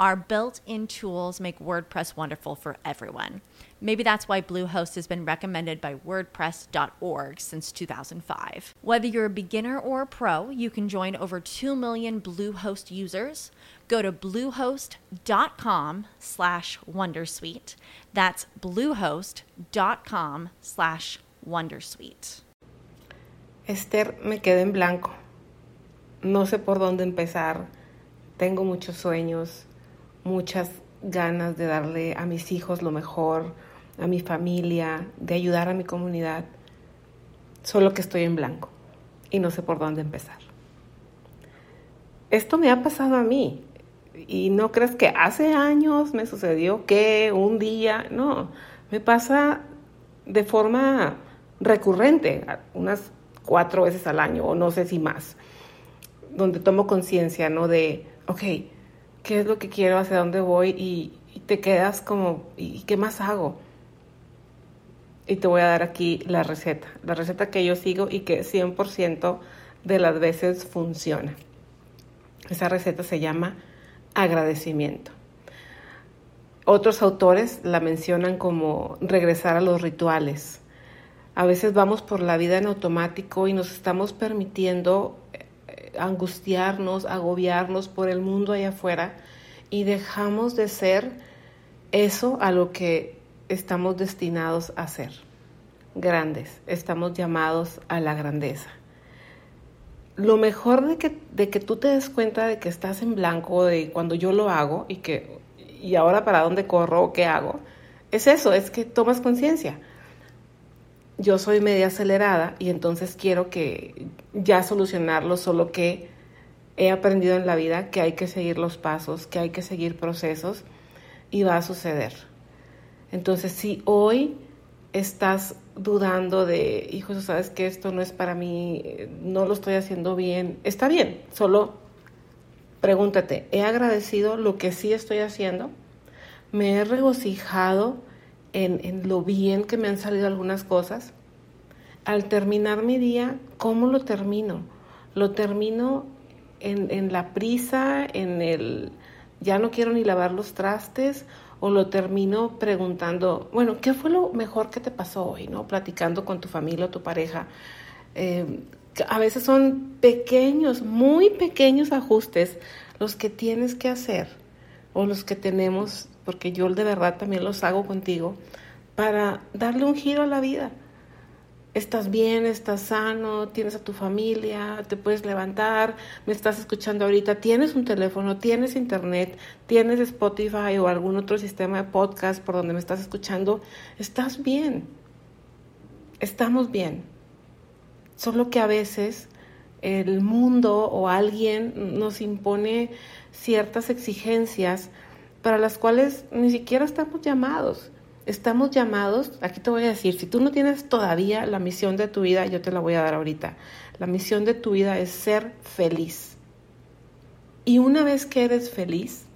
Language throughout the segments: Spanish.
Our built in tools make WordPress wonderful for everyone. Maybe that's why Bluehost has been recommended by WordPress.org since 2005. Whether you're a beginner or a pro, you can join over 2 million Bluehost users. Go to bluehost.com slash Wondersuite. That's bluehost.com slash Wondersuite. Esther, me quedé en blanco. No sé por dónde empezar. Tengo muchos sueños, muchas ganas de darle a mis hijos lo mejor, a mi familia, de ayudar a mi comunidad, solo que estoy en blanco y no sé por dónde empezar. Esto me ha pasado a mí y no crees que hace años me sucedió que un día, no, me pasa de forma recurrente, unas cuatro veces al año o no sé si más, donde tomo conciencia, ¿no? De, ¿qué es lo que quiero? ¿Hacia dónde voy? Y, y te quedas como, ¿y qué más hago? y te voy a dar aquí la receta, la receta que yo sigo y que 100% de las veces funciona. Esa receta se llama agradecimiento. Otros autores la mencionan como regresar a los rituales. A veces vamos por la vida en automático y nos estamos permitiendo angustiarnos, agobiarnos por el mundo allá afuera y dejamos de ser eso a lo que estamos destinados a ser grandes, estamos llamados a la grandeza. Lo mejor de que, de que tú te des cuenta de que estás en blanco, de cuando yo lo hago y que, y ahora para dónde corro o qué hago, es eso, es que tomas conciencia. Yo soy media acelerada y entonces quiero que ya solucionarlo, solo que he aprendido en la vida que hay que seguir los pasos, que hay que seguir procesos y va a suceder. Entonces, si hoy estás dudando de, hijo, sabes que esto no es para mí, no lo estoy haciendo bien, está bien, solo pregúntate, ¿he agradecido lo que sí estoy haciendo? ¿Me he regocijado en, lo bien que me han salido algunas cosas? Al terminar mi día, ¿cómo lo termino? Lo termino en, en la prisa, en el ya no quiero ni lavar los trastes o lo termino preguntando, bueno, ¿qué fue lo mejor que te pasó hoy? ¿no? Platicando con tu familia o tu pareja. Eh, a veces son pequeños, muy pequeños ajustes los que tienes que hacer o los que tenemos, porque yo de verdad también los hago contigo, para darle un giro a la vida estás bien, estás sano, tienes a tu familia, te puedes levantar, me estás escuchando ahorita, tienes un teléfono, tienes internet, tienes Spotify o algún otro sistema de podcast por donde me estás escuchando, estás bien, estamos bien. Solo que a veces el mundo o alguien nos impone ciertas exigencias para las cuales ni siquiera estamos llamados estamos llamados, aquí te voy a decir, si tú no tienes todavía la misión de tu vida, yo te la voy a dar ahorita. La misión de tu vida es ser feliz. Y una vez que eres feliz,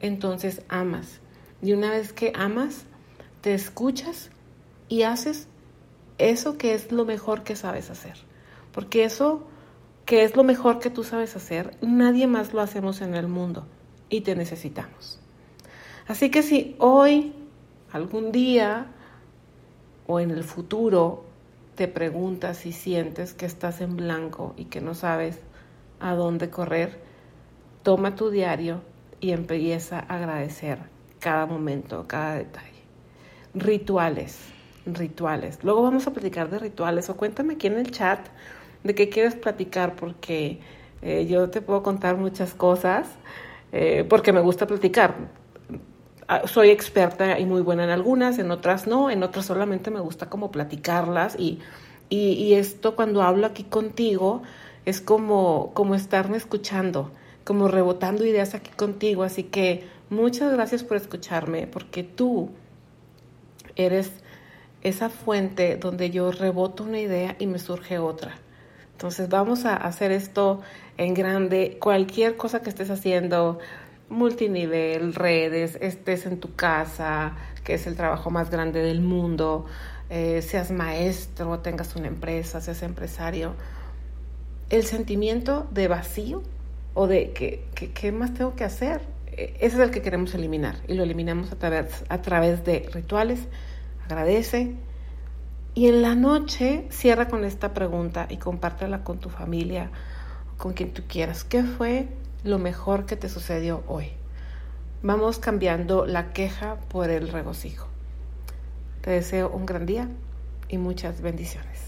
entonces amas. Y una vez que amas, te escuchas y haces eso que es lo mejor que sabes hacer. Porque eso que es lo mejor que tú sabes hacer, nadie más lo hacemos en el mundo y te necesitamos. Así que si hoy algún día o en el futuro te preguntas y sientes que estás en blanco y que no sabes a dónde correr, toma tu diario y empieza a agradecer cada momento, cada detalle. Rituales, rituales. Luego vamos a platicar de rituales o cuéntame aquí en el chat de qué quieres platicar porque eh, yo te puedo contar muchas cosas eh, porque me gusta platicar ah, soy experta y muy buena en algunas, en otras no, en otras solamente me gusta como platicarlas y, y, esto cuando hablo aquí contigo es como, como estarme escuchando, como rebotando ideas aquí contigo, así que muchas gracias por escucharme, porque tú eres esa fuente donde yo reboto una idea y me surge otra. Entonces vamos a hacer esto en grande. Cualquier cosa que estés haciendo, multinivel, redes, estés en tu casa, que es el trabajo más grande del mundo, eh, seas maestro, tengas una empresa, seas empresario, el sentimiento de vacío o de que, qué más tengo que hacer, e, ese es el que queremos eliminar y lo eliminamos a través, a través de rituales, agradece, y en la noche cierra con esta pregunta y compártela con tu familia, con quien tú quieras. ¿Qué fue lo mejor que te sucedió hoy? Vamos cambiando la queja por el regocijo. Te deseo un gran día y muchas bendiciones.